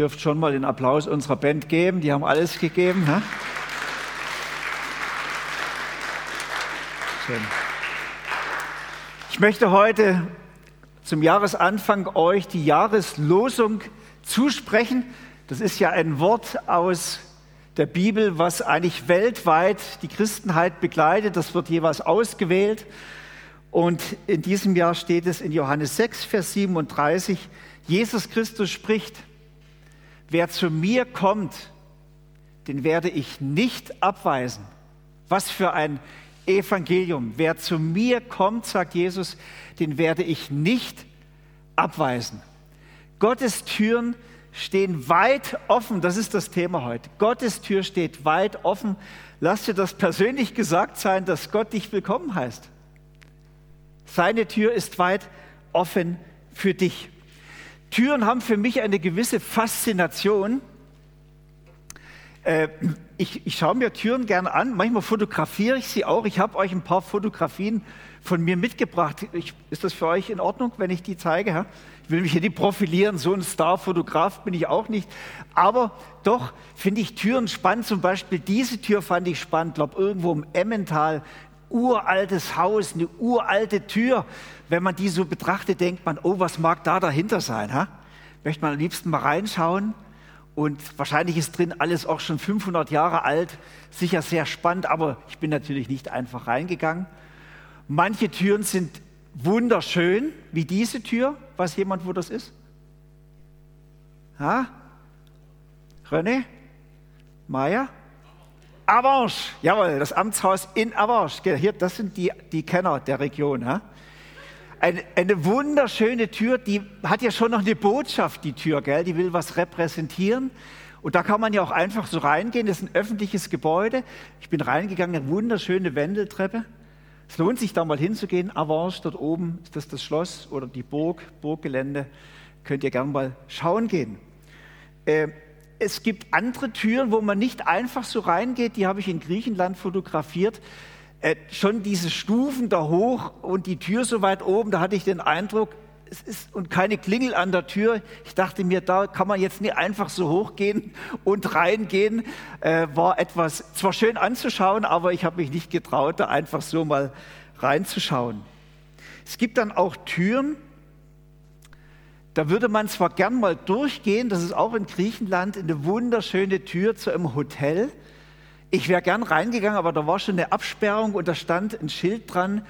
Dürft schon mal den Applaus unserer Band geben, die haben alles gegeben. Ne? Ich möchte heute zum Jahresanfang euch die Jahreslosung zusprechen. Das ist ja ein Wort aus der Bibel, was eigentlich weltweit die Christenheit begleitet. Das wird jeweils ausgewählt. Und in diesem Jahr steht es in Johannes 6, Vers 37, Jesus Christus spricht, wer zu mir kommt, den werde ich nicht abweisen. Was für ein Evangelium. Wer zu mir kommt, sagt Jesus, den werde ich nicht abweisen. Gottes Türen stehen weit offen. Das ist das Thema heute. Gottes Tür steht weit offen. Lass dir das persönlich gesagt sein, dass Gott dich willkommen heißt. Seine Tür ist weit offen für dich. Türen haben für mich eine gewisse Faszination. Äh, ich, ich schaue mir Türen gerne an. Manchmal fotografiere ich sie auch. Ich habe euch ein paar Fotografien von mir mitgebracht. Ich, ist das für euch in Ordnung, wenn ich die zeige? Ja? Ich will mich hier nicht profilieren. So ein Star-Fotograf bin ich auch nicht. Aber doch finde ich Türen spannend. Zum Beispiel diese Tür fand ich spannend. Ich glaube, irgendwo im Emmental uraltes Haus, eine uralte Tür. Wenn man die so betrachtet, denkt man, oh, was mag da dahinter sein? Ha? Möchte man am liebsten mal reinschauen. Und wahrscheinlich ist drin alles auch schon 500 Jahre alt. Sicher sehr spannend, aber ich bin natürlich nicht einfach reingegangen. Manche Türen sind wunderschön, wie diese Tür. Weiß jemand, wo das ist? Ha? René? Maya? Avanche, jawohl, das Amtshaus in Avanche. Hier, das sind die, die Kenner der Region. Ha? Eine, eine, wunderschöne Tür, die hat ja schon noch eine Botschaft, die Tür, gell? die will was repräsentieren. Und da kann man ja auch einfach so reingehen. Das ist ein öffentliches Gebäude. Ich bin reingegangen, eine wunderschöne Wendeltreppe. Es lohnt sich da mal hinzugehen. Avanche, dort oben ist das das Schloss oder die Burg, Burggelände. Könnt ihr gerne mal schauen gehen. Äh, es gibt andere Türen, wo man nicht einfach so reingeht, die habe ich in Griechenland fotografiert. Äh, schon diese Stufen da hoch und die Tür so weit oben, da hatte ich den Eindruck, es ist und keine Klingel an der Tür. Ich dachte mir, da kann man jetzt nicht einfach so hochgehen und reingehen. Äh, war etwas zwar schön anzuschauen, aber ich habe mich nicht getraut, da einfach so mal reinzuschauen. Es gibt dann auch Türen, da würde man zwar gern mal durchgehen, das ist auch in Griechenland eine wunderschöne Tür zu einem Hotel. Ich wäre gern reingegangen, aber da war schon eine Absperrung und da stand ein Schild dran,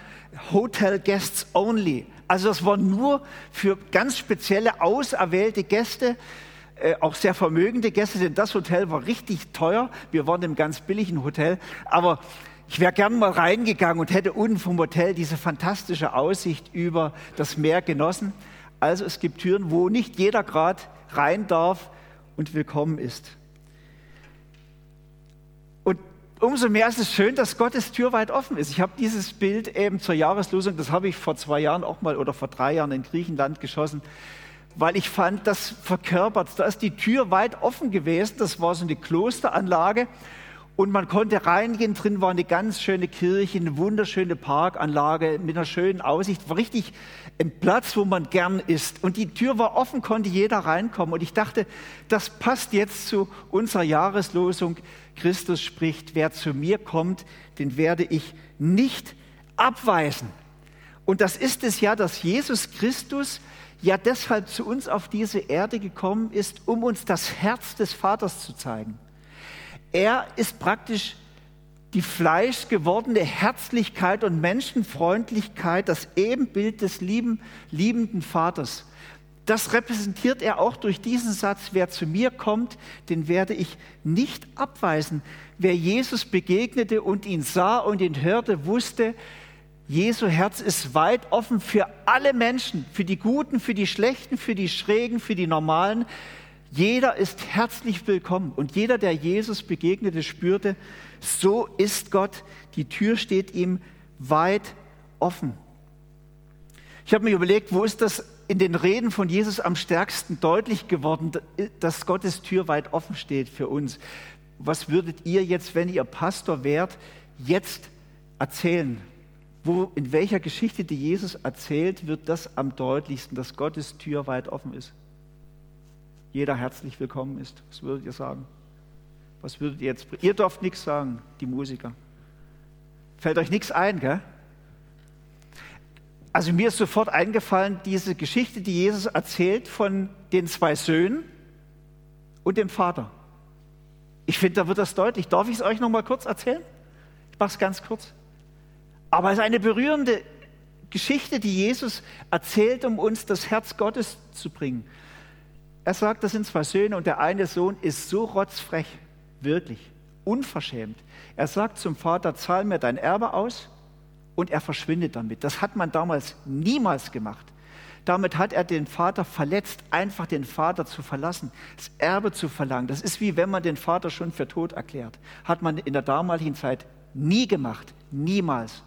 Hotel Guests Only. Also das war nur für ganz spezielle, auserwählte Gäste, äh, auch sehr vermögende Gäste, denn das Hotel war richtig teuer. Wir waren im ganz billigen Hotel, aber ich wäre gern mal reingegangen und hätte unten vom Hotel diese fantastische Aussicht über das Meer genossen. Also es gibt Türen, wo nicht jeder gerade rein darf und willkommen ist. Und umso mehr ist es schön, dass Gottes Tür weit offen ist. Ich habe dieses Bild eben zur Jahreslosung, das habe ich vor zwei Jahren auch mal oder vor drei Jahren in Griechenland geschossen, weil ich fand, das verkörpert, da ist die Tür weit offen gewesen. Das war so eine Klosteranlage und man konnte reingehen, drin war eine ganz schöne Kirche, eine wunderschöne Parkanlage mit einer schönen Aussicht. War richtig ein Platz, wo man gern ist. Und die Tür war offen, konnte jeder reinkommen. Und ich dachte, das passt jetzt zu unserer Jahreslosung. Christus spricht, wer zu mir kommt, den werde ich nicht abweisen. Und das ist es ja, dass Jesus Christus ja deshalb zu uns auf diese Erde gekommen ist, um uns das Herz des Vaters zu zeigen. Er ist praktisch die fleischgewordene Herzlichkeit und Menschenfreundlichkeit, das Ebenbild des lieben, liebenden Vaters. Das repräsentiert er auch durch diesen Satz, wer zu mir kommt, den werde ich nicht abweisen. Wer Jesus begegnete und ihn sah und ihn hörte, wusste, Jesu Herz ist weit offen für alle Menschen, für die Guten, für die Schlechten, für die Schrägen, für die Normalen. Jeder ist herzlich willkommen und jeder, der Jesus begegnete, spürte, so ist Gott. Die Tür steht ihm weit offen. Ich habe mir überlegt, wo ist das in den Reden von Jesus am stärksten deutlich geworden, dass Gottes Tür weit offen steht für uns. Was würdet ihr jetzt, wenn ihr Pastor wärt, jetzt erzählen? Wo, in welcher Geschichte, die Jesus erzählt, wird das am deutlichsten, dass Gottes Tür weit offen ist? Jeder herzlich willkommen ist. Was würdet ihr sagen? Was würdet ihr jetzt? Ihr dürft nichts sagen, die Musiker. Fällt euch nichts ein, gell? Also mir ist sofort eingefallen, diese Geschichte, die Jesus erzählt von den zwei Söhnen und dem Vater. Ich finde, da wird das deutlich. Darf ich es euch noch mal kurz erzählen? Ich mache es ganz kurz. Aber es ist eine berührende Geschichte, die Jesus erzählt, um uns das Herz Gottes zu bringen. Er sagt, das sind zwei Söhne und der eine Sohn ist so rotzfrech, wirklich, unverschämt. Er sagt zum Vater, zahl mir dein Erbe aus und er verschwindet damit. Das hat man damals niemals gemacht. Damit hat er den Vater verletzt, einfach den Vater zu verlassen, das Erbe zu verlangen. Das ist wie wenn man den Vater schon für tot erklärt. Hat man in der damaligen Zeit nie gemacht, niemals.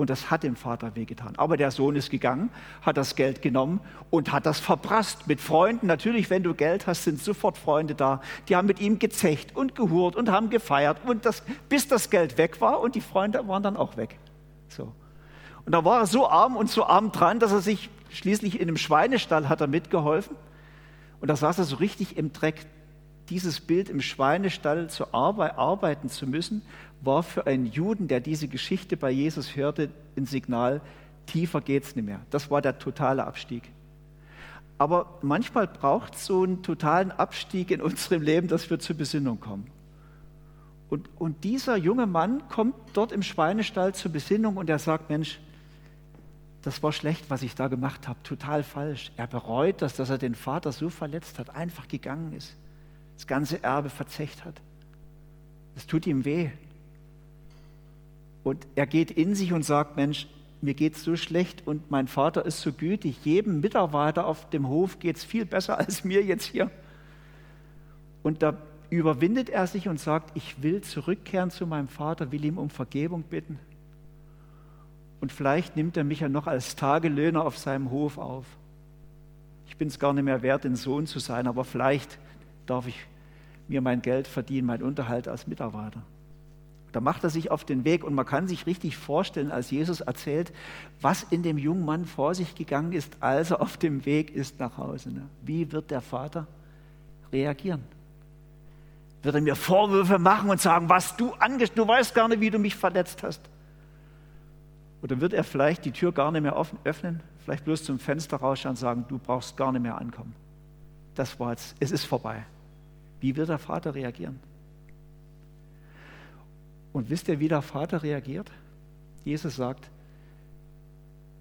Und das hat dem Vater wehgetan. Aber der Sohn ist gegangen, hat das Geld genommen und hat das verprasst mit Freunden. Natürlich, wenn du Geld hast, sind sofort Freunde da. Die haben mit ihm gezecht und gehurt und haben gefeiert, und das, bis das Geld weg war und die Freunde waren dann auch weg. So. Und da war er so arm und so arm dran, dass er sich schließlich in einem Schweinestall hat er mitgeholfen. Und da saß er so richtig im Dreck. Dieses Bild im Schweinestall zu arbeiten zu müssen, war für einen Juden, der diese Geschichte bei Jesus hörte, ein Signal, tiefer geht es nicht mehr. Das war der totale Abstieg. Aber manchmal braucht es so einen totalen Abstieg in unserem Leben, dass wir zur Besinnung kommen. Und, und dieser junge Mann kommt dort im Schweinestall zur Besinnung und er sagt, Mensch, das war schlecht, was ich da gemacht habe, total falsch. Er bereut das, dass er den Vater so verletzt hat, einfach gegangen ist, das ganze Erbe verzecht hat. Es tut ihm weh. Und er geht in sich und sagt, Mensch, mir geht es so schlecht und mein Vater ist so gütig. Jedem Mitarbeiter auf dem Hof geht es viel besser als mir jetzt hier. Und da überwindet er sich und sagt, ich will zurückkehren zu meinem Vater, will ihm um Vergebung bitten. Und vielleicht nimmt er mich ja noch als Tagelöhner auf seinem Hof auf. Ich bin es gar nicht mehr wert, ein Sohn zu sein, aber vielleicht darf ich mir mein Geld verdienen, mein Unterhalt als Mitarbeiter. Da macht er sich auf den Weg und man kann sich richtig vorstellen, als Jesus erzählt, was in dem jungen Mann vor sich gegangen ist, als er auf dem Weg ist nach Hause. Ne? Wie wird der Vater reagieren? Wird er mir Vorwürfe machen und sagen, was du angest, du weißt gar nicht, wie du mich verletzt hast? Oder wird er vielleicht die Tür gar nicht mehr öffnen, vielleicht bloß zum Fenster rausschauen und sagen, du brauchst gar nicht mehr ankommen? Das war jetzt, es ist vorbei. Wie wird der Vater reagieren? Und wisst ihr, wie der Vater reagiert? Jesus sagt,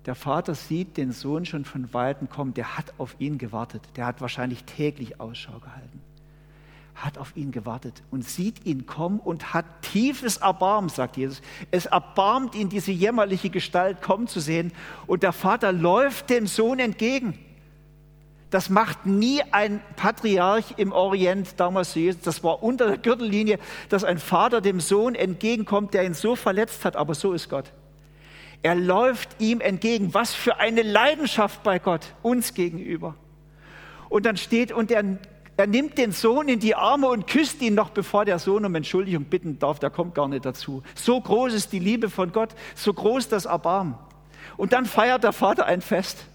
der Vater sieht den Sohn schon von weitem kommen, der hat auf ihn gewartet, der hat wahrscheinlich täglich Ausschau gehalten, hat auf ihn gewartet und sieht ihn kommen und hat tiefes Erbarmen, sagt Jesus. Es erbarmt ihn, diese jämmerliche Gestalt kommen zu sehen und der Vater läuft dem Sohn entgegen. Das macht nie ein Patriarch im Orient damals zu Jesus. Das war unter der Gürtellinie, dass ein Vater dem Sohn entgegenkommt, der ihn so verletzt hat. Aber so ist Gott. Er läuft ihm entgegen. Was für eine Leidenschaft bei Gott uns gegenüber. Und dann steht, und er, er nimmt den Sohn in die Arme und küsst ihn noch, bevor der Sohn um Entschuldigung bitten darf. Der kommt gar nicht dazu. So groß ist die Liebe von Gott, so groß das Erbarmen. Und dann feiert der Vater ein Fest.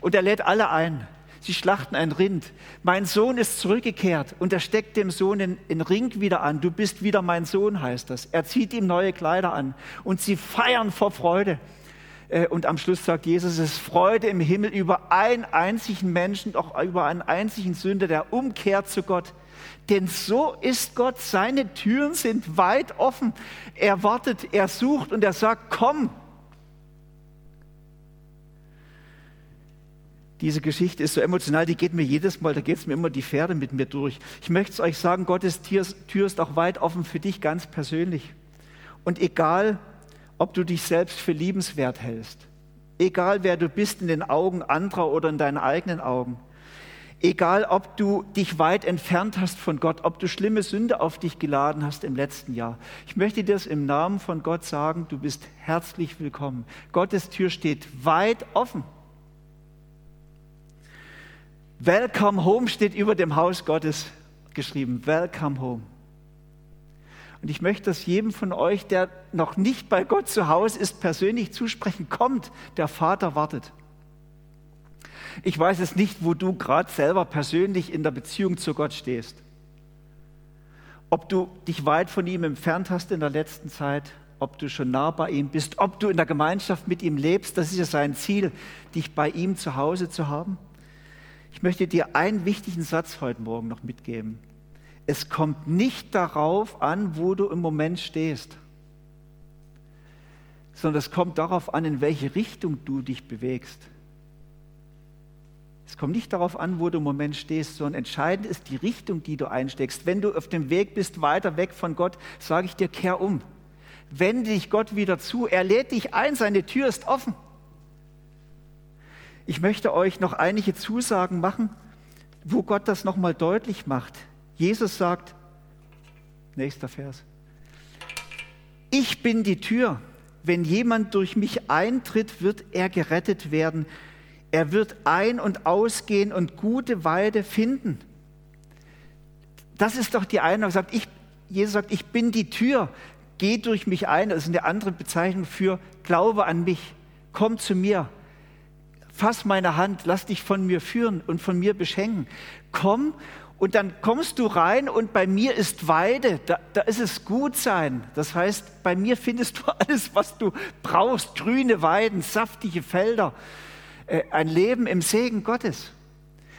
Und er lädt alle ein. Sie schlachten ein Rind. Mein Sohn ist zurückgekehrt und er steckt dem Sohn den, Ring wieder an. Du bist wieder mein Sohn, heißt das. Er zieht ihm neue Kleider an und sie feiern vor Freude. Äh, und am Schluss sagt Jesus, es ist Freude im Himmel über einen einzigen Menschen, auch über einen einzigen Sünder, der umkehrt zu Gott. Denn so ist Gott, seine Türen sind weit offen. Er wartet, er sucht und er sagt, komm, Diese Geschichte ist so emotional, die geht mir jedes Mal, da geht es mir immer die Pferde mit mir durch. Ich möchte es euch sagen, Gottes Tür ist auch weit offen für dich ganz persönlich. Und egal, ob du dich selbst für liebenswert hältst, egal wer du bist in den Augen anderer oder in deinen eigenen Augen, egal ob du dich weit entfernt hast von Gott, ob du schlimme Sünde auf dich geladen hast im letzten Jahr. Ich möchte dir das im Namen von Gott sagen, du bist herzlich willkommen. Gottes Tür steht weit offen. Welcome Home steht über dem Haus Gottes geschrieben. Welcome Home. Und ich möchte das jedem von euch, der noch nicht bei Gott zu Hause ist, persönlich zusprechen. Kommt, der Vater wartet. Ich weiß es nicht, wo du gerade selber persönlich in der Beziehung zu Gott stehst. Ob du dich weit von ihm entfernt hast in der letzten Zeit, ob du schon nah bei ihm bist, ob du in der Gemeinschaft mit ihm lebst, das ist ja sein Ziel, dich bei ihm zu Hause zu haben. Ich möchte dir einen wichtigen Satz heute Morgen noch mitgeben. Es kommt nicht darauf an, wo du im Moment stehst, sondern es kommt darauf an, in welche Richtung du dich bewegst. Es kommt nicht darauf an, wo du im Moment stehst, sondern entscheidend ist die Richtung, die du einsteckst. Wenn du auf dem Weg bist, weiter weg von Gott, sage ich dir, kehr um. Wende dich Gott wieder zu. Er lädt dich ein, seine Tür ist offen. Ich möchte euch noch einige Zusagen machen, wo Gott das nochmal deutlich macht. Jesus sagt, nächster Vers, ich bin die Tür. Wenn jemand durch mich eintritt, wird er gerettet werden. Er wird ein- und ausgehen und gute Weide finden. Das ist doch die Einladung. Sagt, ich, Jesus sagt, ich bin die Tür. Geh durch mich ein. Das ist eine andere Bezeichnung für Glaube an mich. Komm zu mir. Fass meine Hand. Lass dich von mir führen und von mir beschenken. Komm und dann kommst du rein und bei mir ist Weide, da, da, ist es gut sein. Das heißt, bei mir findest du alles, was du brauchst. Grüne Weiden, saftige Felder, äh, ein Leben im Segen Gottes.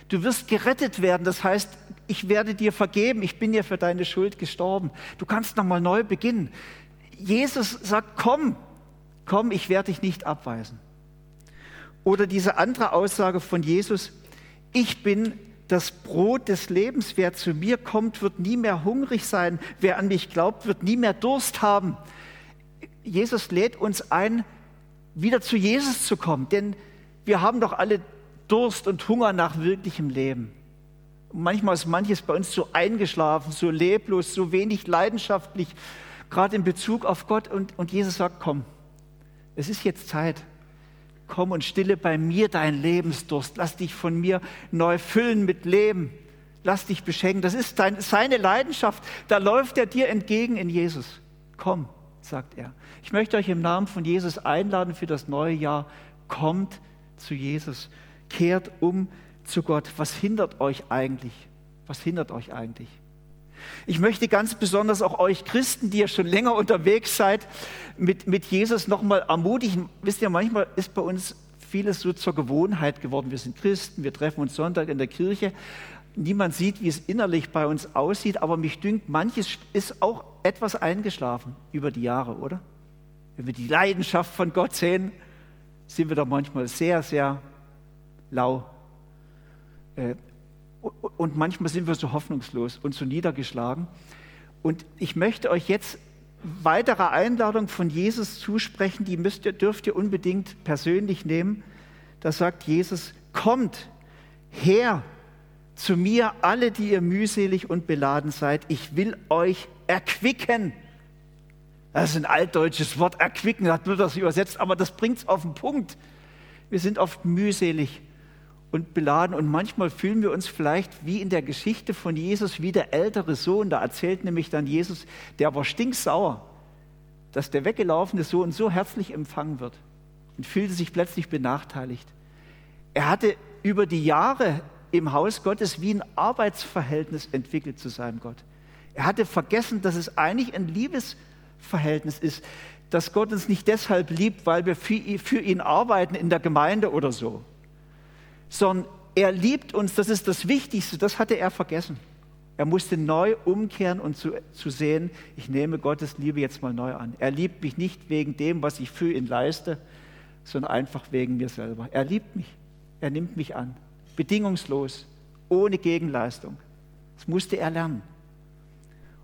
Du wirst gerettet werden, das heißt, ich werde dir vergeben, ich bin ja für deine Schuld gestorben. Du kannst nochmal neu beginnen. Jesus sagt, komm, komm, ich werde dich nicht abweisen. Oder diese andere Aussage von Jesus, ich bin das Brot des Lebens. Wer zu mir kommt, wird nie mehr hungrig sein. Wer an mich glaubt, wird nie mehr Durst haben. Jesus lädt uns ein, wieder zu Jesus zu kommen, denn wir haben doch alle Durst und Hunger nach wirklichem Leben. Manchmal ist manches bei uns so eingeschlafen, so leblos, so wenig leidenschaftlich, gerade in Bezug auf Gott. Und, und Jesus sagt, komm, es ist jetzt Zeit komm und stille bei mir deinen Lebensdurst. Lass dich von mir neu füllen mit Leben. Lass dich beschenken. Das ist dein, seine Leidenschaft. Da läuft er dir entgegen in Jesus. Komm, sagt er. Ich möchte euch im Namen von Jesus einladen für das neue Jahr. Kommt zu Jesus. Kehrt um zu Gott. Was hindert euch eigentlich? Was hindert euch eigentlich? Ich möchte ganz besonders auch euch Christen, die ihr schon länger unterwegs seid, mit, mit Jesus nochmal ermutigen. Wisst ihr, manchmal ist bei uns vieles so zur Gewohnheit geworden. Wir sind Christen, wir treffen uns Sonntag in der Kirche. Niemand sieht, wie es innerlich bei uns aussieht, aber mich dünkt, manches ist auch etwas eingeschlafen über die Jahre, oder? Wenn wir die Leidenschaft von Gott sehen, sind wir da manchmal sehr, sehr lau. Und manchmal sind wir so hoffnungslos und so niedergeschlagen. Und ich möchte euch jetzt weitere Einladung von Jesus zusprechen, die müsst ihr, dürft ihr unbedingt persönlich nehmen. Da sagt Jesus, kommt her zu mir, alle, die ihr mühselig und beladen seid. Ich will euch erquicken. Das ist ein altdeutsches Wort, erquicken, hat nur das übersetzt, aber das bringt es auf den Punkt. Wir sind oft mühselig und beladen. Und manchmal fühlen wir uns vielleicht wie in der Geschichte von Jesus, wie der ältere Sohn. Da erzählt nämlich dann Jesus, der war stinksauer, dass der weggelaufene Sohn so herzlich empfangen wird und fühlte sich plötzlich benachteiligt. Er hatte über die Jahre im Haus Gottes wie ein Arbeitsverhältnis entwickelt zu seinem Gott. Er hatte vergessen, dass es eigentlich ein Liebesverhältnis ist, dass Gott uns nicht deshalb liebt, weil wir für ihn arbeiten in der Gemeinde oder so, sondern er liebt uns, das ist das Wichtigste, das hatte er vergessen. Er musste neu umkehren und zu, zu sehen, ich nehme Gottes Liebe jetzt mal neu an. Er liebt mich nicht wegen dem, was ich für ihn leiste, sondern einfach wegen mir selber. Er liebt mich, er nimmt mich an, bedingungslos, ohne Gegenleistung. Das musste er lernen.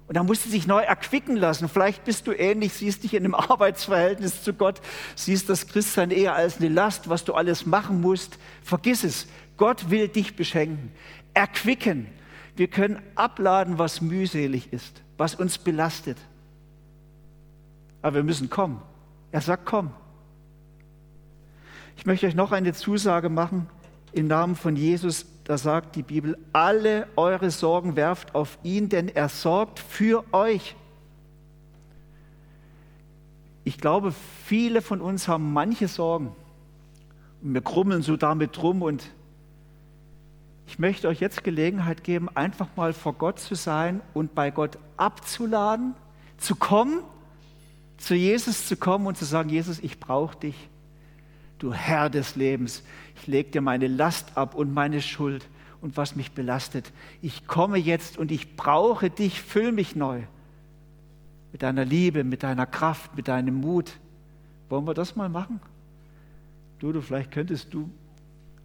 Und er musste sich neu erquicken lassen. Vielleicht bist du ähnlich, siehst dich in einem Arbeitsverhältnis zu Gott, siehst das Christsein eher als eine Last, was du alles machen musst. Vergiss es. Gott will dich beschenken, erquicken. Wir können abladen, was mühselig ist, was uns belastet. Aber wir müssen kommen. Er sagt, komm. Ich möchte euch noch eine Zusage machen im Namen von Jesus, da sagt die Bibel, alle eure Sorgen werft auf ihn, denn er sorgt für euch. Ich glaube, viele von uns haben manche Sorgen. Und wir krummeln so damit drum und Ich möchte euch jetzt Gelegenheit geben, einfach mal vor Gott zu sein und bei Gott abzuladen, zu kommen, zu Jesus zu kommen und zu sagen, Jesus, ich brauche dich. Du Herr des Lebens, ich lege dir meine Last ab und meine Schuld und was mich belastet. Ich komme jetzt und ich brauche dich, füll mich neu. Mit deiner Liebe, mit deiner Kraft, mit deinem Mut. Wollen wir das mal machen? Du, du, vielleicht könntest du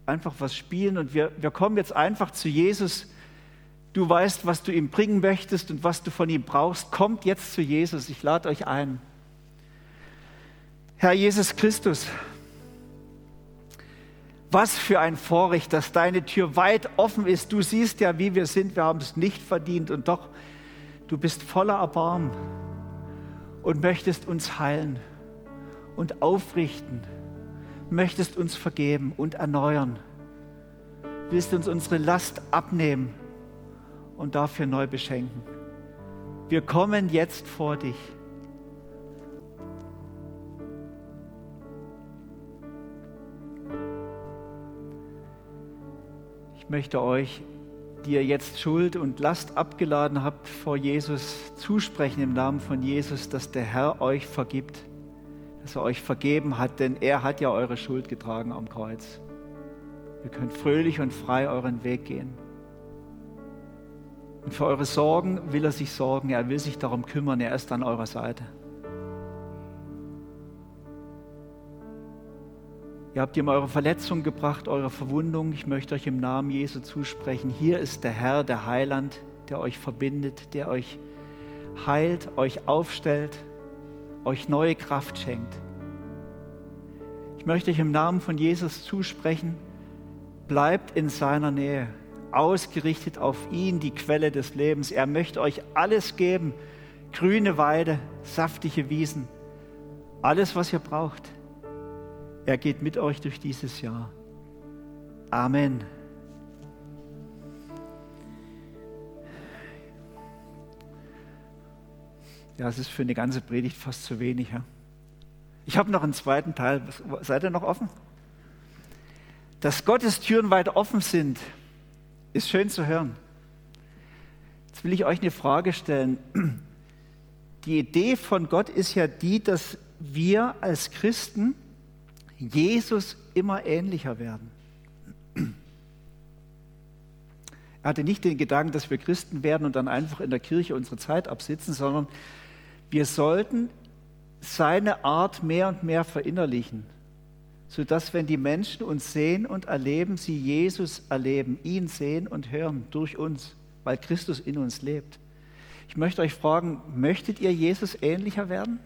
einfach was spielen und wir, wir kommen jetzt einfach zu Jesus. Du weißt, was du ihm bringen möchtest und was du von ihm brauchst. Kommt jetzt zu Jesus. Ich lade euch ein. Herr Jesus Christus, was für ein Vorrecht, dass deine Tür weit offen ist. Du siehst ja, wie wir sind. Wir haben es nicht verdient und doch, du bist voller Erbarmen und möchtest uns heilen und aufrichten, möchtest uns vergeben und erneuern. Willst uns unsere Last abnehmen und dafür neu beschenken. Wir kommen jetzt vor dich. Möchte euch, die ihr jetzt Schuld und Last abgeladen habt, vor Jesus zusprechen im Namen von Jesus, dass der Herr euch vergibt, dass er euch vergeben hat, denn er hat ja eure Schuld getragen am Kreuz. Ihr könnt fröhlich und frei euren Weg gehen. Und für eure Sorgen will er sich sorgen, er will sich darum kümmern, er ist an eurer Seite. Ihr habt ihm eure Verletzung gebracht, eure Verwundung. Ich möchte euch im Namen Jesu zusprechen. Hier ist der Herr, der Heiland, der euch verbindet, der euch heilt, euch aufstellt, euch neue Kraft schenkt. Ich möchte euch im Namen von Jesus zusprechen. Bleibt in seiner Nähe, ausgerichtet auf ihn, die Quelle des Lebens. Er möchte euch alles geben. Grüne Weide, saftige Wiesen, alles, was ihr braucht. Er geht mit euch durch dieses Jahr. Amen. Ja, es ist für eine ganze Predigt fast zu wenig. Ja? Ich habe noch einen zweiten Teil. Seid ihr noch offen? Dass Gottes Türen weit offen sind, ist schön zu hören. Jetzt will ich euch eine Frage stellen. Die Idee von Gott ist ja die, dass wir als Christen Jesus immer ähnlicher werden. Er hatte nicht den Gedanken, dass wir Christen werden und dann einfach in der Kirche unsere Zeit absitzen, sondern wir sollten seine Art mehr und mehr verinnerlichen, sodass, wenn die Menschen uns sehen und erleben, sie Jesus erleben, ihn sehen und hören durch uns, weil Christus in uns lebt. Ich möchte euch fragen, möchtet ihr Jesus ähnlicher werden?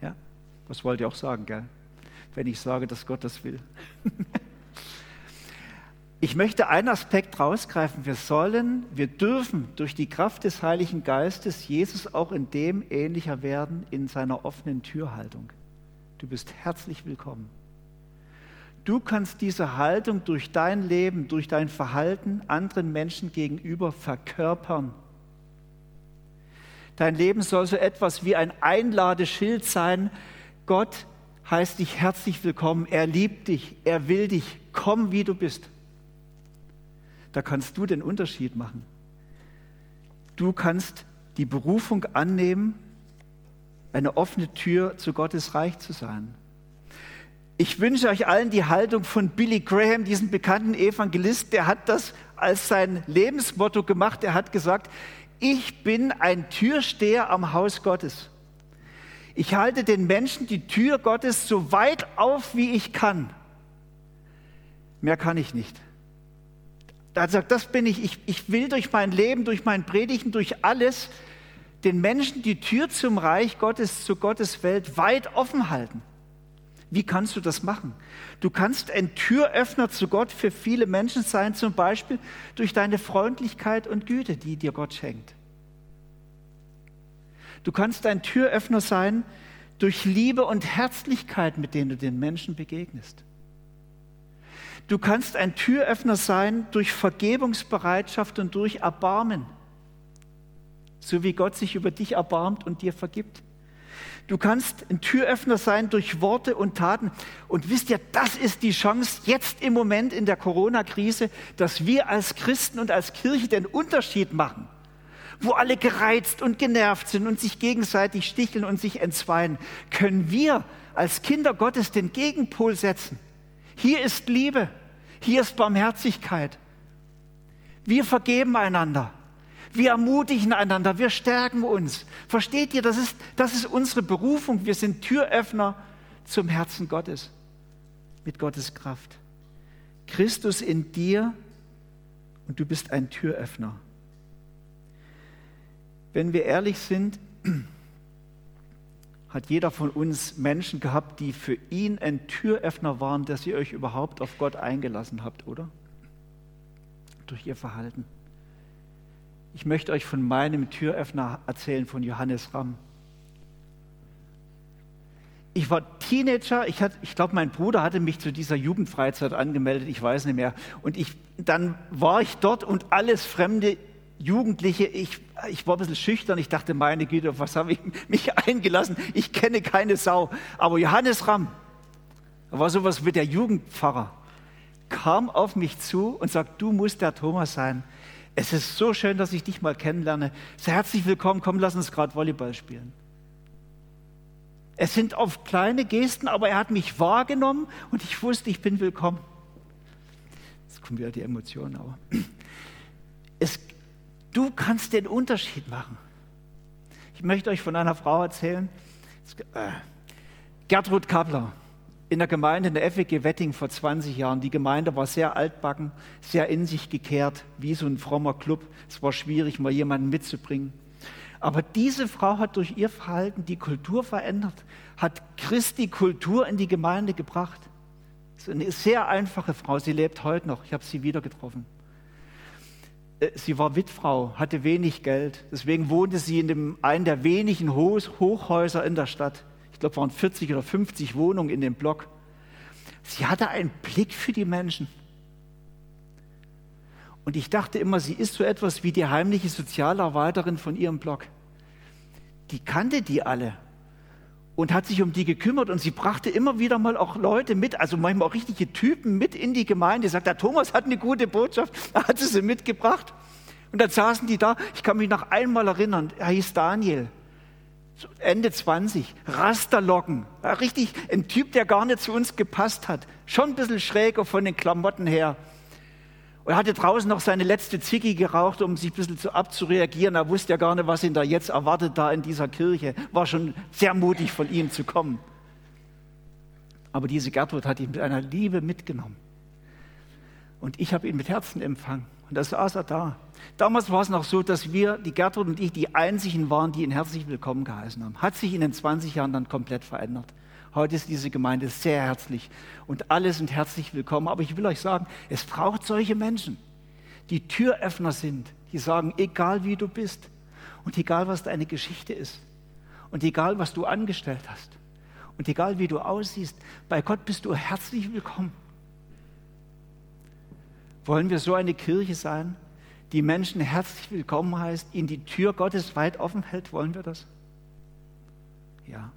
Ja, das wollt ihr auch sagen, gell? Wenn ich sage, dass Gott das will. Ich möchte einen Aspekt rausgreifen. Wir sollen, wir dürfen durch die Kraft des Heiligen Geistes Jesus auch in dem ähnlicher werden, in seiner offenen Türhaltung. Du bist herzlich willkommen. Du kannst diese Haltung durch dein Leben, durch dein Verhalten anderen Menschen gegenüber verkörpern. Dein Leben soll so etwas wie ein Einladeschild sein. Gott heißt dich herzlich willkommen. Er liebt dich, er will dich. Komm, wie du bist. Da kannst du den Unterschied machen. Du kannst die Berufung annehmen, eine offene Tür zu Gottes Reich zu sein. Ich wünsche euch allen die Haltung von Billy Graham, diesem bekannten Evangelist, der hat das als sein Lebensmotto gemacht. Er hat gesagt, ich bin ein Türsteher am Haus Gottes. Ich halte den Menschen die Tür Gottes so weit auf, wie ich kann. Mehr kann ich nicht. Er sagt, das bin ich. ich. Ich will durch mein Leben, durch mein Predigen, durch alles den Menschen die Tür zum Reich Gottes, zu Gottes Welt weit offen halten. Wie kannst du das machen? Du kannst ein Türöffner zu Gott für viele Menschen sein, zum Beispiel durch deine Freundlichkeit und Güte, die dir Gott schenkt. Du kannst ein Türöffner sein durch Liebe und Herzlichkeit, mit denen du den Menschen begegnest. Du kannst ein Türöffner sein durch Vergebungsbereitschaft und durch Erbarmen, so wie Gott sich über dich erbarmt und dir vergibt. Du kannst ein Türöffner sein durch Worte und Taten. Und wisst ihr, das ist die Chance jetzt im Moment in der Corona-Krise, dass wir als Christen und als Kirche den Unterschied machen. Wo alle gereizt und genervt sind und sich gegenseitig sticheln und sich entzweien, können wir als Kinder Gottes den Gegenpol setzen. Hier ist Liebe, hier ist Barmherzigkeit. Wir vergeben einander. Wir ermutigen einander, wir stärken uns. Versteht ihr, das ist, das ist unsere Berufung. Wir sind Türöffner zum Herzen Gottes mit Gottes Kraft. Christus in dir und du bist ein Türöffner. Wenn wir ehrlich sind, hat jeder von uns Menschen gehabt, die für ihn ein Türöffner waren, dass ihr euch überhaupt auf Gott eingelassen habt, oder? Durch ihr Verhalten. Ich möchte euch von meinem Türöffner erzählen, von Johannes Ramm. Ich war Teenager, ich, ich glaube, mein Bruder hatte mich zu dieser Jugendfreizeit angemeldet, ich weiß nicht mehr. Und ich, dann war ich dort und alles fremde Jugendliche, ich, ich war ein bisschen schüchtern, ich dachte, meine Güte, auf was habe ich mich eingelassen? Ich kenne keine Sau. Aber Johannes Ramm, war sowas wie der Jugendpfarrer, kam auf mich zu und sagt, du musst der Thomas sein. Es ist so schön, dass ich dich mal kennenlerne. Sehr herzlich willkommen, komm, lass uns gerade Volleyball spielen. Es sind oft kleine Gesten, aber er hat mich wahrgenommen und ich wusste, ich bin willkommen. Jetzt kommen wieder die Emotionen, aber es, du kannst den Unterschied machen. Ich möchte euch von einer Frau erzählen, äh, Gertrud Kappler in der Gemeinde in der FWG Wetting vor 20 Jahren. Die Gemeinde war sehr altbacken, sehr in sich gekehrt, wie so ein frommer Club. Es war schwierig, mal jemanden mitzubringen. Aber diese Frau hat durch ihr Verhalten die Kultur verändert, hat Christi Kultur in die Gemeinde gebracht. Ist eine sehr einfache Frau. Sie lebt heute noch. Ich habe sie wieder getroffen. Äh, sie war Witfrau, hatte wenig Geld. Deswegen wohnte sie in dem, einem der wenigen Hochhäuser in der Stadt glaube, waren 40 oder 50 Wohnungen in dem Block. Sie hatte einen Blick für die Menschen. Und ich dachte immer, sie ist so etwas wie die heimliche Sozialarbeiterin von ihrem Block. Die kannte die alle und hat sich um die gekümmert und sie brachte immer wieder mal auch Leute mit, also manchmal auch richtige Typen mit in die Gemeinde. Sagt, der Thomas hat eine gute Botschaft, da hat sie sie mitgebracht. Und dann saßen die da, ich kann mich noch einmal erinnern, er hieß Daniel. Ende 20, Rasterlocken, richtig ein Typ, der gar nicht zu uns gepasst hat, schon ein bisschen schräger von den Klamotten her. Und er hatte draußen noch seine letzte Ziggy geraucht, um sich ein bisschen zu abzureagieren. Er wusste ja gar nicht, was ihn da jetzt erwartet, da in dieser Kirche. War schon sehr mutig von ihm zu kommen. Aber diese Gertrud hat ihn mit einer Liebe mitgenommen. Und ich habe ihn mit Herzen empfangen. Und da saß er da. Damals war es noch so, dass wir, die Gertrud und ich, die einzigen waren, die ihn herzlich willkommen geheißen haben. Hat sich in den 20 Jahren dann komplett verändert. Heute ist diese Gemeinde sehr herzlich und alle sind herzlich willkommen. Aber ich will euch sagen, es braucht solche Menschen, die Türöffner sind, die sagen, egal wie du bist und egal was deine Geschichte ist und egal was du angestellt hast und egal wie du aussiehst, bei Gott bist du herzlich willkommen. Wollen wir so eine Kirche sein, die Menschen herzlich willkommen heißt, ihnen die Tür Gottes weit offen hält? Wollen wir das? Ja.